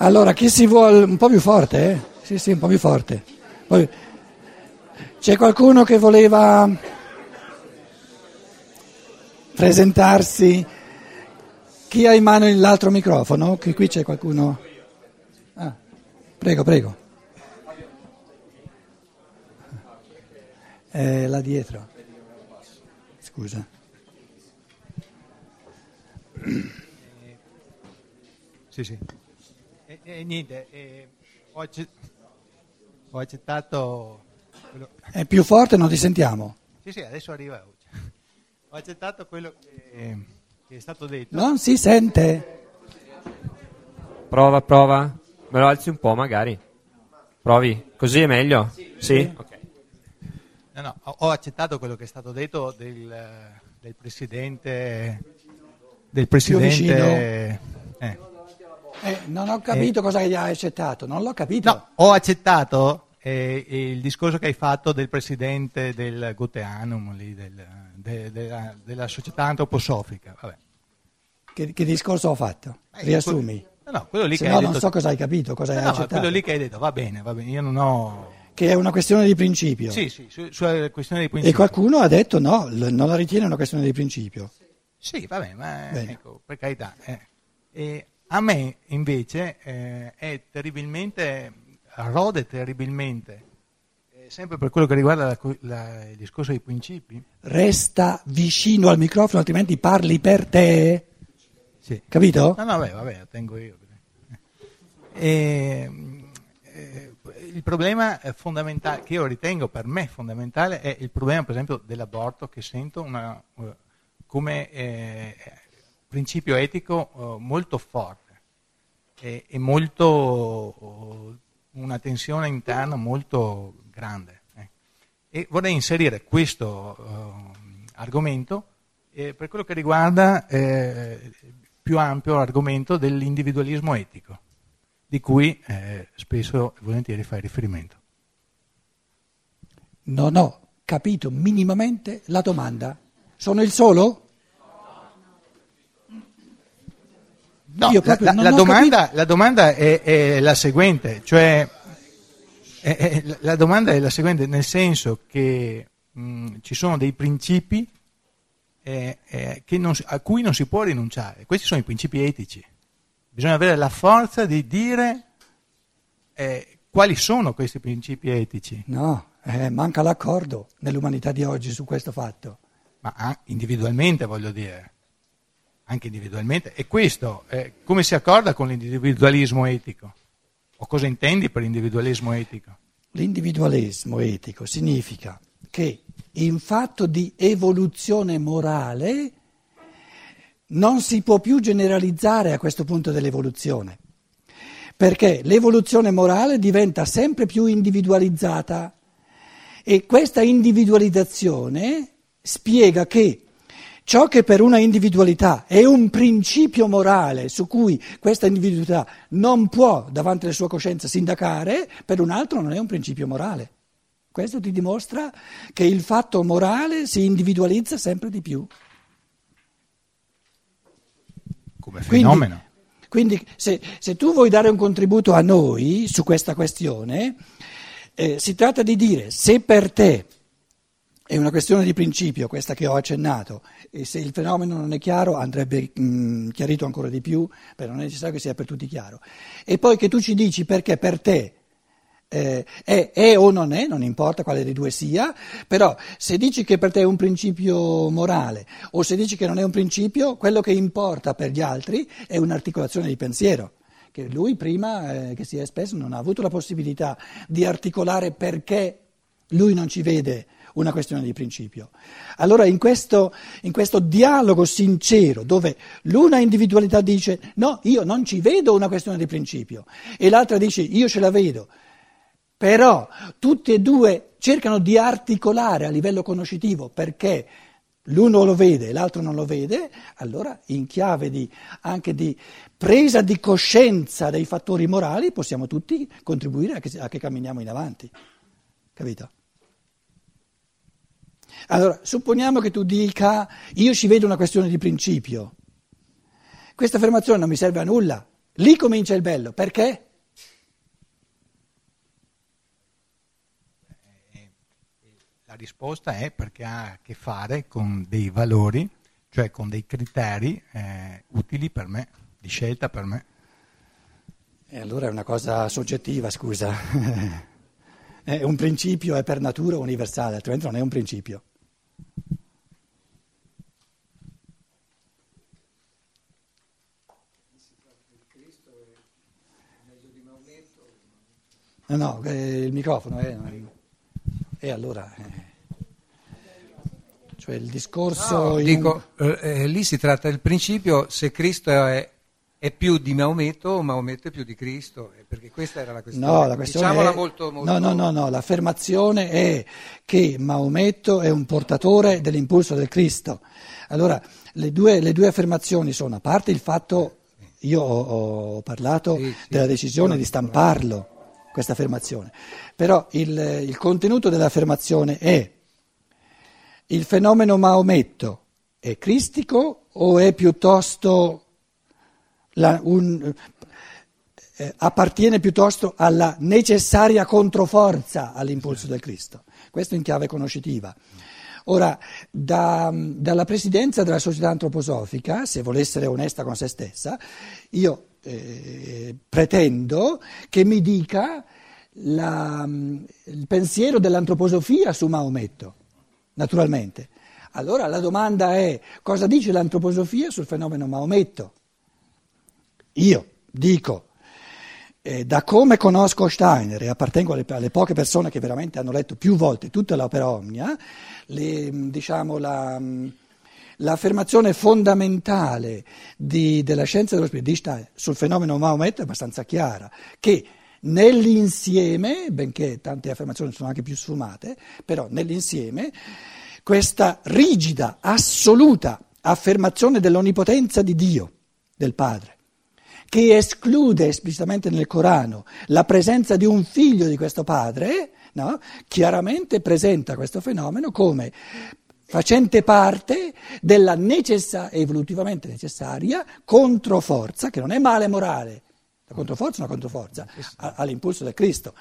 Allora, chi si vuole un po' più forte, eh? Sì, sì, un po' più forte. Poi, c'è qualcuno che voleva presentarsi? Chi ha in mano l'altro microfono? Che qui c'è qualcuno. Ah, prego, prego. Eh, là dietro. Scusa. Sì, sì. E, e niente, e ho, accett- ho accettato... quello- È più forte, non ti sentiamo. Sì, sì, adesso arriva. Ho accettato quello che, che è stato detto. Non si sente. Prova, prova. Me lo alzi un po' magari. Provi. Così è meglio? Sì? Ok. No, no, ho- ho accettato quello che è stato detto del, del presidente. Del presidente. eh. Eh, non ho capito cosa gli hai accettato, non l'ho capito. No, ho accettato eh, il discorso che hai fatto del presidente del Goteanum, lì, del- de- della, della società antroposofica. Vabbè. Che, che discorso ho fatto? Eh, Riassumi. No, no, quello lì Se che no hai non detto. so cosa hai capito, cosa No, hai no, accettato. quello lì che hai detto, va bene, va bene, io non ho. Che è una questione di principio. Sì, sì, su- sulla questione dei E principi. qualcuno ha detto no, l- non la ritiene una questione di principio. Sì, va bene, ma Bene. ecco, per carità. eh. A me invece eh, è terribilmente, rode terribilmente, eh, sempre per quello che riguarda la la- il discorso dei principi. Resta vicino al microfono, altrimenti parli per te. Sì. Capito? No, no, vabbè, vabbè, la tengo io. E, eh, il problema eh, fondamentale, che io ritengo per me fondamentale, è il problema, per esempio, dell'aborto, che sento una, eh, come eh, principio etico eh, molto forte e, molto, oh, una tensione interna molto grande. eh. E vorrei inserire questo eh, argomento eh, per quello che riguarda eh, più ampio argomento dell'individualismo etico, di cui eh, spesso e volentieri fai riferimento. Non ho capito minimamente la domanda. Sono il solo? No, Io la, la- non la domanda, la domanda è, è la seguente, cioè è- è- la- domanda è la seguente, nel senso che mh, ci sono dei principi eh, eh, non a cui non si può rinunciare. Questi sono i principi etici. Bisogna avere la forza di dire eh, quali sono questi principi etici, No, eh, manca l'accordo nell'umanità di oggi su questo fatto. ma ah, individualmente voglio dire, anche individualmente. E questo eh, come si accorda con l'individualismo etico? O cosa intendi per individualismo etico? L'individualismo etico significa che in fatto di evoluzione morale non si può più generalizzare a questo punto dell'evoluzione, perché l'evoluzione morale diventa sempre più individualizzata e questa individualizzazione spiega che ciò che per una individualità è un principio morale su cui questa individualità non può davanti alla sua coscienza sindacare, per un altro non è un principio morale. Questo ti dimostra che il fatto morale si individualizza sempre di più. Come Quindi- fenomeno. Quindi se, se tu vuoi dare un contributo a noi su questa questione, eh, si tratta di dire se per te è una questione di principio, questa che ho accennato, e se il fenomeno non è chiaro andrebbe mh, chiarito ancora di più, perché non è necessario che sia per tutti chiaro. E poi che tu ci dici perché per te eh, è, è o non è, non importa quale dei due sia, però se dici che per te è un principio morale o se dici che non è un principio, quello che importa per gli altri è un'articolazione di pensiero. Che lui prima eh, che si è espresso non ha avuto la possibilità di articolare perché lui non ci vede una questione di principio. Allora in questo, in questo dialogo sincero dove l'una individualità dice no, io non ci vedo una questione di principio e l'altra dice io ce la vedo, però tutti e due cercano di articolare a livello conoscitivo perché l'uno lo vede e l'altro non lo vede, allora in chiave di, anche di presa di coscienza dei fattori morali possiamo tutti contribuire a che, a che camminiamo in avanti. Capito? Allora, supponiamo che tu dica io ci vedo una questione di principio. Questa affermazione non mi serve a nulla Lì comincia il bello, perché? La risposta è perché ha a che fare con dei valori, cioè con dei criteri eh, utili per me, di scelta per me. E allora è una cosa soggettiva, scusa. è un principio è per natura universale, altrimenti non è un principio. No, no, eh, il microfono. Eh, e allora... Eh. Cioè il discorso... No, dico, eh, eh, lì si tratta del principio se Cristo è, è, più di Maometto o Maometto è più di Cristo, eh, perché questa era la questione. No, la questione è, molto, molto... no, no, no, no, l'affermazione è che Maometto è un portatore dell'impulso del Cristo. Allora, le due, le due affermazioni sono, a parte il fatto, io ho, ho parlato sì, sì, della decisione di stamparlo questa affermazione. Però il, il contenuto dell'affermazione è il fenomeno Maometto è cristico o è piuttosto la, un, eh, appartiene piuttosto alla necessaria controforza all'impulso del Cristo? Questo in chiave conoscitiva. Ora, da, dalla presidenza della società antroposofica, se vuole essere onesta con se stessa, io eh, pretendo che mi dica la, il pensiero dell'antroposofia su Maometto, naturalmente. Allora la domanda è cosa dice l'antroposofia sul fenomeno Maometto? Io dico, eh, da come conosco Steiner e appartengo alle, alle, poche persone che veramente hanno letto più volte tutta l'opera Omnia, le, diciamo la L'affermazione fondamentale di, della scienza dello spirito di Stein sul fenomeno Maometto è abbastanza chiara, che nell'insieme, benché tante affermazioni sono anche più sfumate, però nell'insieme questa rigida, assoluta affermazione dell'onnipotenza di Dio, del Padre, che esclude esplicitamente nel Corano la presenza di un figlio di questo Padre, no? chiaramente presenta questo fenomeno come facente parte della necessa, evolutivamente necessaria controforza, che non è male morale, la controforza è una controforza all'impulso del Cristo.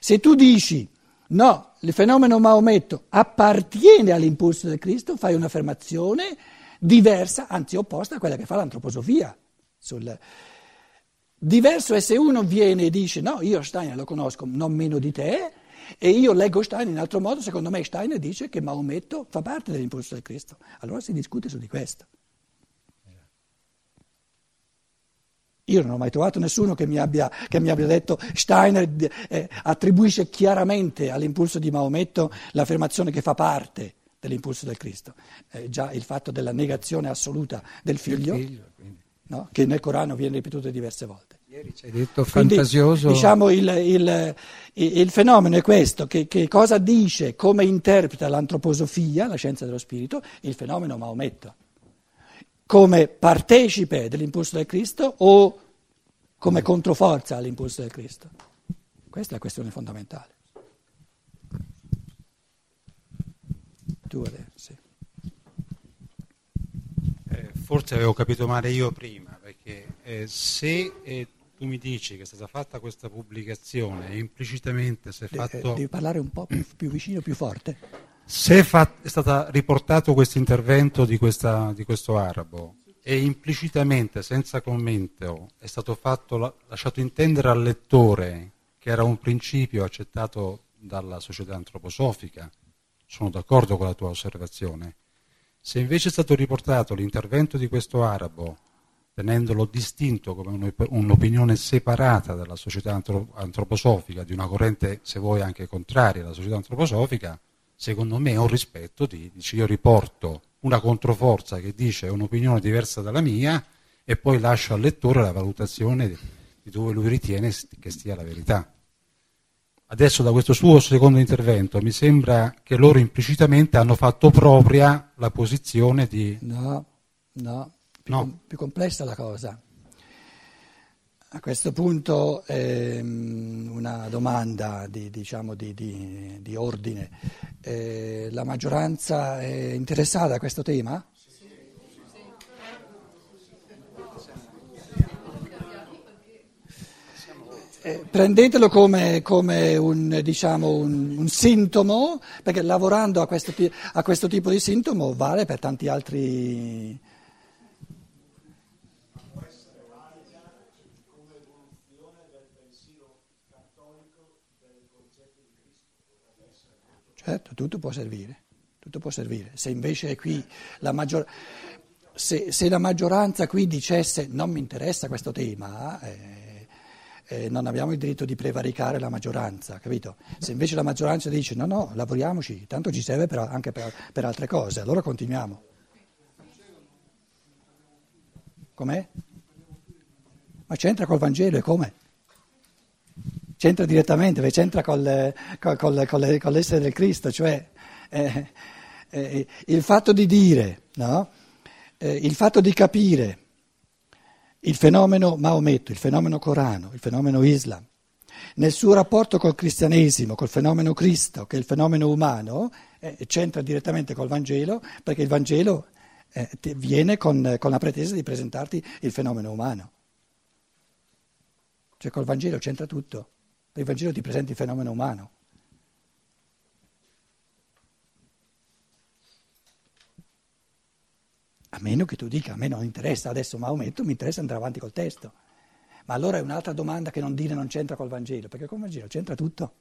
Se tu dici no, il fenomeno Maometto appartiene all'impulso del Cristo, fai un'affermazione diversa, anzi opposta a quella che fa l'antroposofia. Sul... Diverso è se uno viene e dice no, io Steiner lo conosco non meno di te, e io leggo Steiner in altro modo, secondo me Steiner dice che Maometto fa parte dell'impulso del Cristo. Allora si discute su di questo. Io non ho mai trovato nessuno che mi abbia, che mi abbia detto Steiner eh, attribuisce chiaramente all'impulso di Maometto l'affermazione che fa parte dell'impulso del Cristo. Eh, già il fatto della negazione assoluta del figlio, figlio no? che nel Corano viene ripetuto diverse volte. Ieri ci hai detto fantasioso. Quindi, diciamo il, il, il, il, fenomeno è questo, che, che, cosa dice, come interpreta l'antroposofia, la scienza dello spirito, il fenomeno Maometto. Come partecipe dell'impulso del Cristo o come controforza all'impulso del Cristo. Questa è la questione fondamentale. Tu adesso, sì. Eh, forse avevo capito male io prima, perché eh, se eh, tu mi dici che è stata fatta questa pubblicazione implicitamente si è eh, fatto... Devi parlare un po' più, più vicino, più forte. Se è, fat... è stato riportato questo intervento di, questa... di, questo arabo e implicitamente, senza commento, è stato fatto, lasciato intendere al lettore che era un principio accettato dalla società antroposofica, sono d'accordo con la tua osservazione. Se invece è stato riportato l'intervento di questo arabo tenendolo distinto come un'opinione separata dalla società antroposofica, di una corrente, se vuoi, anche contraria alla società antroposofica, secondo me è un rispetto di, dice io riporto una controforza che dice un'opinione diversa dalla mia e poi lascio al lettore la valutazione di dove lui ritiene che stia la verità. Adesso da questo suo secondo intervento mi sembra che loro implicitamente hanno fatto propria la posizione di... No, no, più, no. com- più complessa la cosa. A questo punto ehm, una domanda di, diciamo, di, di, di ordine. Eh, la maggioranza è interessata a questo tema? Eh, prendetelo come, come un, diciamo, un, un, sintomo, perché lavorando a questo, a questo tipo di sintomo vale per tanti altri. Certo, tutto può servire, tutto può servire. Se invece qui la maggior... se, se, la maggioranza qui dicesse non mi interessa questo tema, eh, eh, non abbiamo il diritto di prevaricare la maggioranza, capito? Se invece la maggioranza dice no, no, lavoriamoci, tanto ci serve per, anche per, per altre cose, allora continuiamo. Com'è? Ma c'entra col Vangelo e come? c'entra direttamente, c'entra col, col, col, con l'essere del Cristo, cioè eh, eh, il fatto di dire, no? eh, il fatto di capire il fenomeno Maometto, il fenomeno Corano, il fenomeno Islam, nel suo rapporto col cristianesimo, col fenomeno Cristo, che è il fenomeno umano, eh, c'entra direttamente col Vangelo, perché il Vangelo eh, viene con, con la pretesa di presentarti il fenomeno umano. Cioè col Vangelo c'entra tutto. Il Vangelo ti presenta il fenomeno umano. A meno che tu dica, a me non interessa adesso Maometto, mi interessa andare avanti col testo. Ma allora è un'altra domanda che non dire non c'entra col Vangelo, perché col Vangelo c'entra tutto.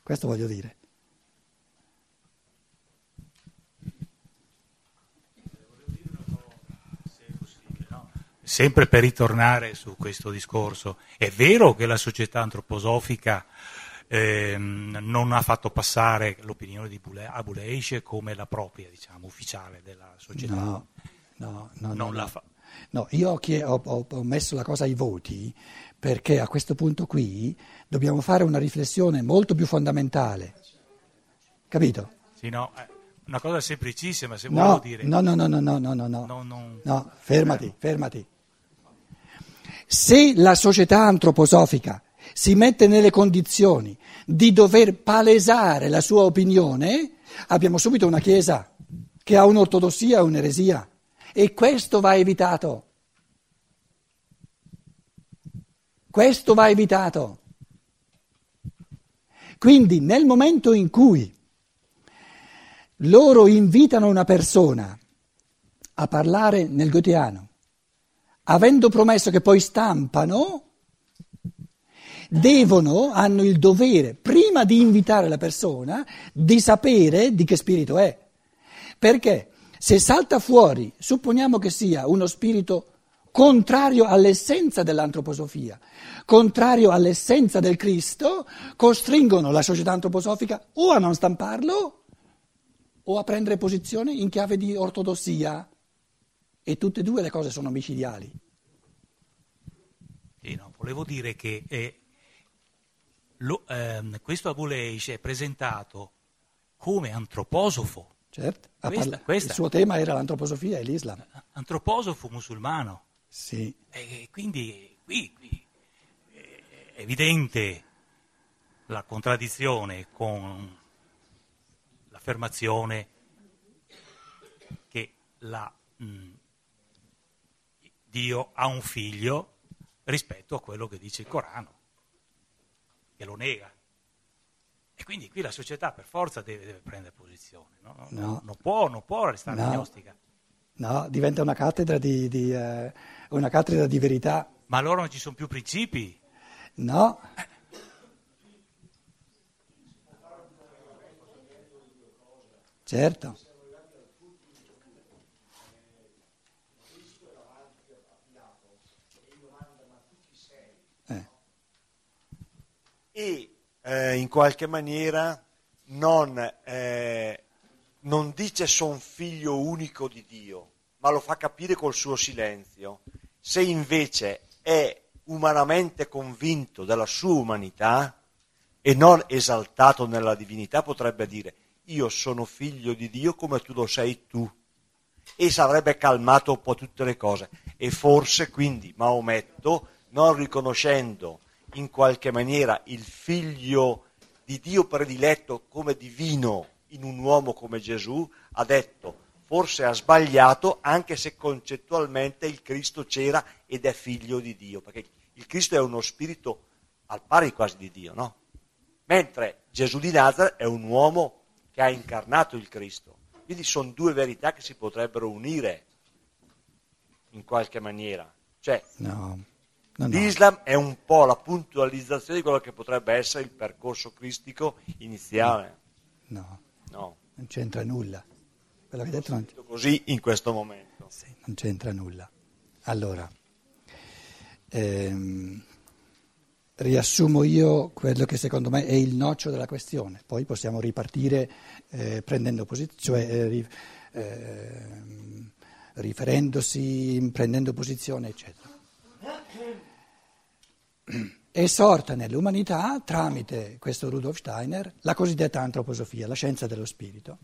Questo voglio dire. sempre per ritornare su questo discorso, è vero che la società antroposofica eh, non ha fatto passare l'opinione di Abuleish come la propria, diciamo, ufficiale della società. No, no, no. no, no. Fa... no io ho, ho, ho, messo la cosa ai voti perché a questo punto qui dobbiamo fare una riflessione molto più fondamentale. Capito? Sì, no. Eh una cosa semplicissima, se no, vuoi dire. No, no, no, no, no, no, no, no. no, no. no fermati, fermati. Se la società antroposofica si mette nelle condizioni di dover palesare la sua opinione, abbiamo subito una Chiesa che ha un'ortodossia e un'eresia e questo va evitato. Questo va evitato. Quindi nel momento in cui loro invitano una persona a parlare nel goteano, avendo promesso che poi stampano, devono, hanno il dovere, prima di invitare la persona, di sapere di che spirito è. Perché se salta fuori, supponiamo che sia uno spirito contrario all'essenza dell'antroposofia, contrario all'essenza del Cristo, costringono la società antroposofica o a non stamparlo o a prendere posizione in chiave di ortodossia. E tutte e due le cose sono micidiali. Sì, no, volevo dire che eh, lo, ehm, questo Abuleish è presentato come antroposofo. Certo, questa, questa. il suo tema era l'antroposofia e l'Islam. Antroposofo musulmano. Sì. E quindi qui, qui è evidente la contraddizione con l'affermazione che la mh, Dio ha un figlio rispetto a quello che dice il Corano, che lo nega. E quindi qui la società per forza deve, deve prendere posizione, no? No. Non, può, non, può, restare no. agnostica. No, diventa una cattedra di, di, uh, una cattedra di verità. Ma allora non ci sono più principi? No. Certo. e eh, in qualche maniera non, eh, non dice son figlio unico di Dio, ma lo fa capire col suo silenzio. Se invece è umanamente convinto della sua umanità e non esaltato nella divinità, potrebbe dire io sono figlio di Dio come tu lo sei tu. E sarebbe calmato un po' tutte le cose. E forse quindi Maometto, non riconoscendo in qualche maniera il figlio di Dio prediletto come divino in un uomo come Gesù, ha detto forse ha sbagliato anche se concettualmente il Cristo c'era ed è figlio di Dio, perché il Cristo è uno spirito al pari quasi di Dio, no? Mentre Gesù di Nazareth è un uomo che ha incarnato il Cristo. Quindi sono due verità che si potrebbero unire in qualche maniera. Cioè, No, no, no. l'Islam è un po' la puntualizzazione di quello che potrebbe essere il percorso cristico iniziale. no, No, non c'entra nulla. Quello che hai detto non, così in questo momento. sì, non c'entra nulla. Allora, ehm, riassumo io quello che secondo me è il noccio della questione, poi possiamo ripartire eh, prendendo posizione, cioè eh, ri- ehm, riferendosi, prendendo posizione, eccetera. È sorta nell'umanità, tramite questo Rudolf Steiner, la cosiddetta antroposofia, la scienza dello spirito.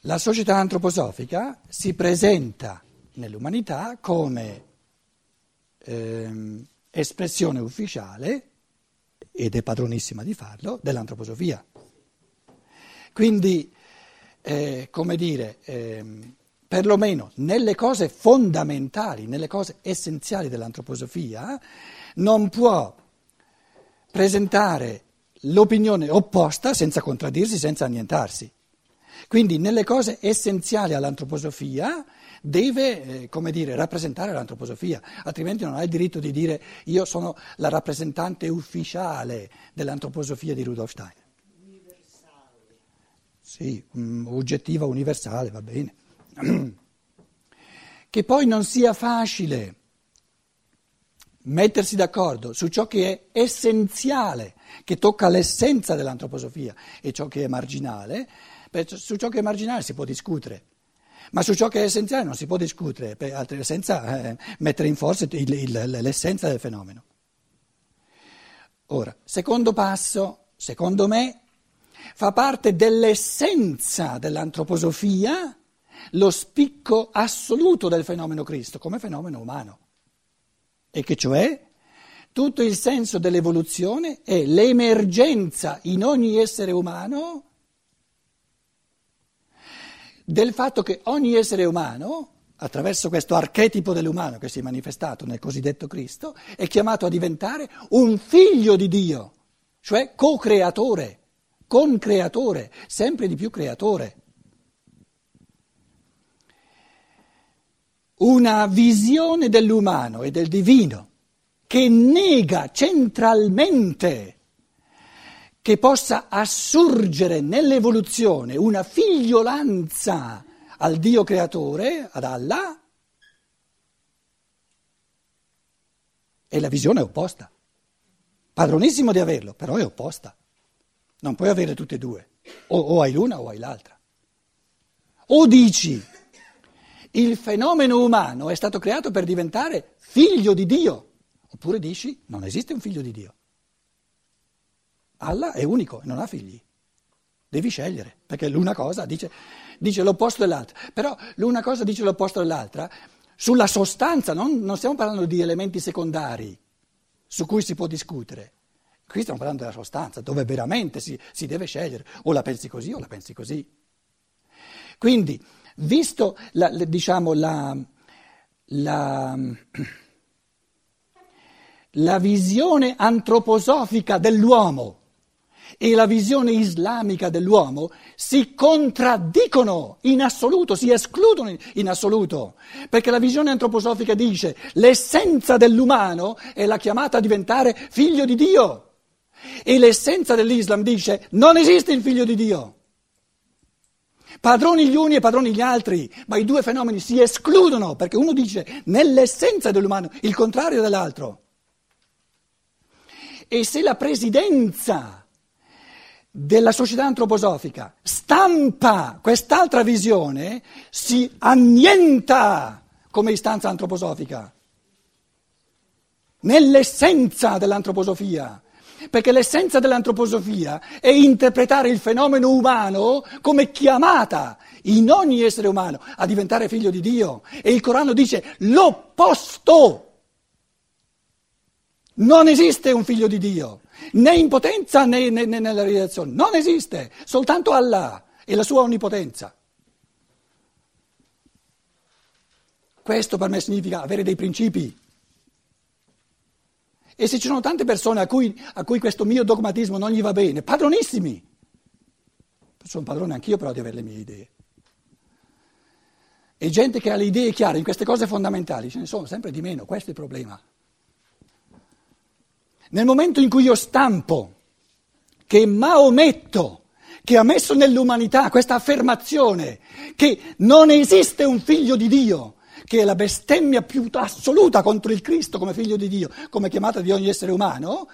La società antroposofica si presenta nell'umanità come ehm, espressione ufficiale, ed è padronissima di farlo, dell'antroposofia. Quindi, eh, come dire, ehm, perlomeno nelle cose fondamentali, nelle cose essenziali dell'antroposofia, non può presentare l'opinione opposta senza contraddirsi, senza annientarsi. Quindi nelle cose essenziali all'antroposofia deve, eh, come dire, rappresentare l'antroposofia, altrimenti non ha il diritto di dire io sono la rappresentante ufficiale dell'antroposofia di Rudolf Steiner. Sì, mm, oggettiva, universale, va bene. Che poi non sia facile mettersi d'accordo su ciò che è essenziale, che tocca l'essenza dell'antroposofia e ciò che è marginale, su ciò che è marginale si può discutere, ma su ciò che è essenziale non si può discutere senza eh, mettere in forza l'essenza del fenomeno. Ora, secondo passo, secondo me, fa parte dell'essenza dell'antroposofia lo spicco assoluto del fenomeno Cristo come fenomeno umano. E che cioè tutto il senso dell'evoluzione è l'emergenza in ogni essere umano del fatto che ogni essere umano, attraverso questo archetipo dell'umano che si è manifestato nel cosiddetto Cristo, è chiamato a diventare un figlio di Dio, cioè co-creatore, concreatore, sempre di più creatore. Una visione dell'umano e del divino che nega centralmente che possa assurgere nell'evoluzione una figliolanza al Dio creatore, ad Allah, e la visione è opposta. Padronissimo di averlo, però è opposta. Non puoi avere tutte e due, o, o hai l'una o hai l'altra. O dici, il fenomeno umano è stato creato per diventare figlio di Dio, oppure dici, non esiste un figlio di Dio. Allah è unico e non ha figli. Devi scegliere, perché l'una cosa dice, dice l'opposto dell'altra. Però l'una cosa dice l'opposto dell'altra sulla sostanza, non, non stiamo parlando di elementi secondari su cui si può discutere. Qui stiamo parlando della sostanza, dove veramente si, si deve scegliere. O la pensi così o la pensi così. Quindi, visto la, diciamo, la, la, la visione antroposofica dell'uomo e la visione islamica dell'uomo si contraddicono in assoluto, si escludono in assoluto, perché la visione antroposofica dice l'essenza dell'umano è la chiamata a diventare figlio di Dio e l'essenza dell'Islam dice non esiste il figlio di Dio. Padroni gli uni e padroni gli altri, ma i due fenomeni si escludono perché uno dice nell'essenza dell'umano il contrario dell'altro. E se la presidenza della società antroposofica stampa quest'altra visione, si annienta come istanza antroposofica, nell'essenza dell'antroposofia. Perché l'essenza dell'antroposofia è interpretare il fenomeno umano come chiamata in ogni essere umano a diventare figlio di Dio. E il Corano dice l'opposto. Non esiste un figlio di Dio, né in potenza né, né- né nella realizzazione. Non esiste, soltanto Allah e la sua onnipotenza. Questo per me significa avere dei principi, E se ci sono tante persone a cui, a cui questo mio dogmatismo non gli va bene, padronissimi. Sono padrone anch'io però di avere le mie idee. E gente che ha le idee chiare in queste cose fondamentali, ce ne sono sempre di meno, questo è il problema. Nel momento in cui io stampo che Maometto, che ha messo nell'umanità questa affermazione che non esiste un figlio di Dio, che è la bestemmia più assoluta contro il Cristo come figlio di Dio, come chiamata di ogni essere umano,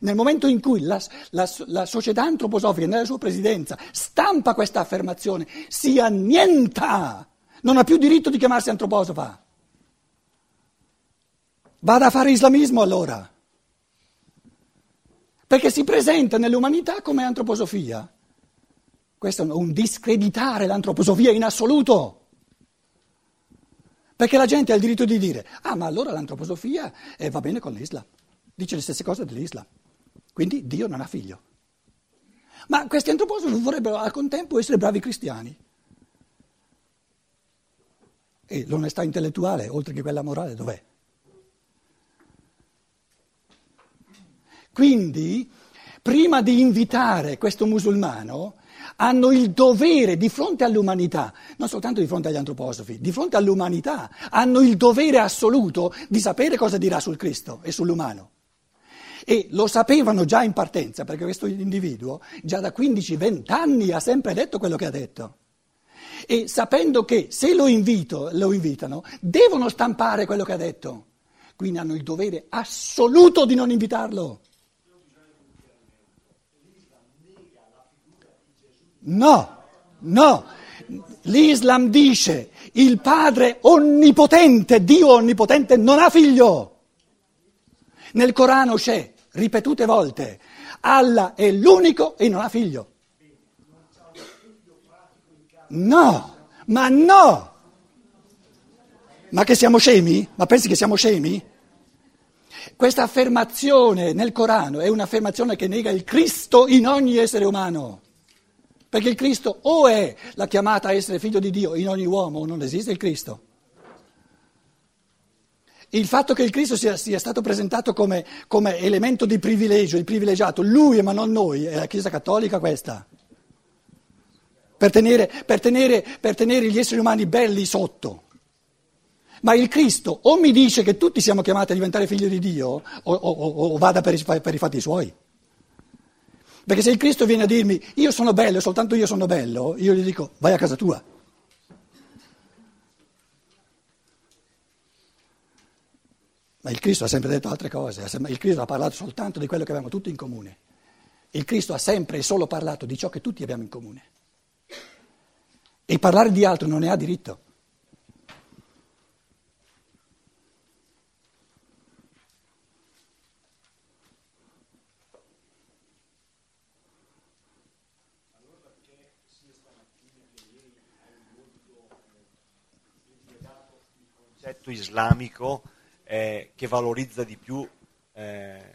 nel momento in cui la, la, la società antroposofica nella sua presidenza stampa questa affermazione, si annienta non ha più diritto di chiamarsi antroposofa. Vada a fare islamismo allora. Perché si presenta nell'umanità come antroposofia. Questo è un discreditare l'antroposofia in assoluto. Perché la gente ha il diritto di dire, ah ma allora l'antroposofia eh, va bene con l'Islam, dice le stesse cose dell'Islam, quindi Dio non ha figlio. Ma questi antroposofi vorrebbero al contempo essere bravi cristiani. E l'onestà intellettuale, oltre che quella morale, dov'è? Quindi, prima di invitare questo musulmano, hanno il dovere di fronte all'umanità, non soltanto di fronte agli antroposofi, di fronte all'umanità, hanno il dovere assoluto di sapere cosa dirà sul Cristo e sull'umano. E lo sapevano già in partenza, perché questo individuo già da 15-20 anni ha sempre detto quello che ha detto e sapendo che se lo, invito, lo invitano devono stampare quello che ha detto, quindi hanno il dovere assoluto di non invitarlo. No, no, l'Islam dice il Padre onnipotente, Dio onnipotente, non ha figlio. Nel Corano c'è, ripetute volte, Allah è l'unico e non ha figlio. No, ma no! Ma che siamo scemi? Ma pensi che siamo scemi? Questa affermazione nel Corano è un'affermazione che nega il Cristo in ogni essere umano. Perché il Cristo o è la chiamata a essere figlio di Dio in ogni uomo o non esiste il Cristo. Il fatto che il Cristo sia, sia stato presentato come, come elemento di privilegio, il privilegiato, lui ma non noi, è la Chiesa Cattolica questa per tenere, per, tenere, per tenere, gli esseri umani belli sotto. Ma il Cristo o mi dice che tutti siamo chiamati a diventare figli di Dio o, o, o vada per per i fatti suoi. Perché se il Cristo viene a dirmi io sono bello e soltanto io sono bello, io gli dico vai a casa tua. Ma il Cristo ha sempre detto altre cose, il Cristo ha parlato soltanto di quello che abbiamo tutti in comune. Il Cristo ha sempre e solo parlato di ciò che tutti abbiamo in comune. E parlare di altro non ne ha diritto. Concetto islamico eh, che valorizza di più eh,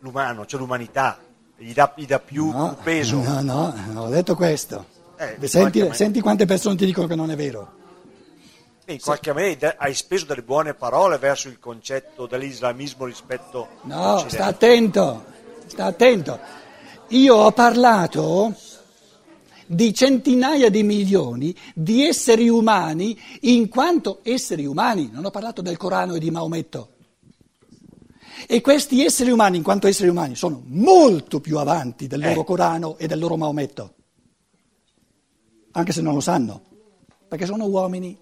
l'umano, cioè l'umanità, gli dà, gli dà più, no, peso. No, no, ho detto questo. Eh, senti, senti, quante persone ti dicono che non è vero. in qualche maniera hai speso delle buone parole verso il concetto dell'islamismo rispetto No, sta attento, sta attento. Io ho parlato di centinaia di milioni di esseri umani in quanto esseri umani, non ho parlato del Corano e di Maometto. E questi esseri umani, in quanto esseri umani, sono molto più avanti del loro eh. Corano e del loro Maometto anche se non lo sanno, perché sono uomini.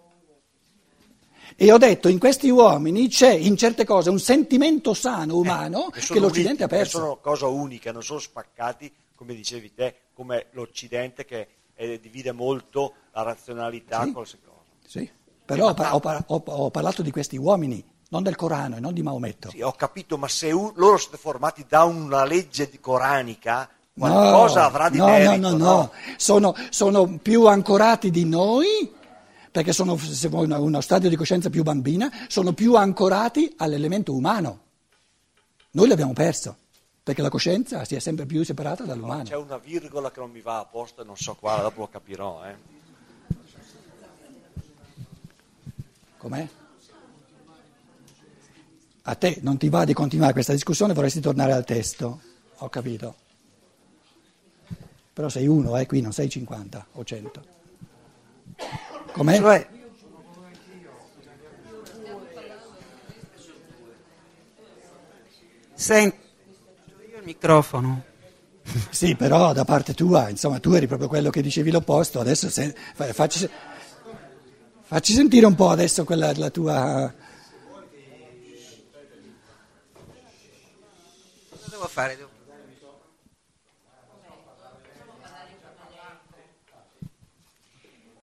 E ho detto, in questi uomini c'è in certe cose un sentimento sano, umano, eh, che l'Occidente uniti, ha perso. Sono cose uniche, non sono spaccati, come dicevi te, come l'Occidente che eh, divide molto la razionalità sì, con le cose. Sì, però ho, ho, ho, ho, parlato di questi uomini, non del Corano e non di Maometto. Sì, ho capito, ma se un, loro sono formati da una legge coranica, Qualcosa no, avrà di no, merito. No, no, no, no. Sono, sono, più ancorati di noi, perché sono se vuoi, uno stadio di coscienza più bambina, sono più ancorati all'elemento umano. Noi l'abbiamo perso, perché la coscienza si è sempre più separata dall'umano. c'è una virgola che non mi va a posto, non so quale, dopo lo capirò. Eh. Com'è? A te non ti va di continuare questa discussione, vorresti tornare al testo. Ho capito. Però sei uno, eh, qui non sei 50 o 100. Com'è? Cioè, senti, microfono. Sì, però da parte tua, insomma, tu eri proprio quello che dicevi l'opposto, adesso se, facci, facci, sentire un po' adesso quella la tua... Cosa devo fare? Devo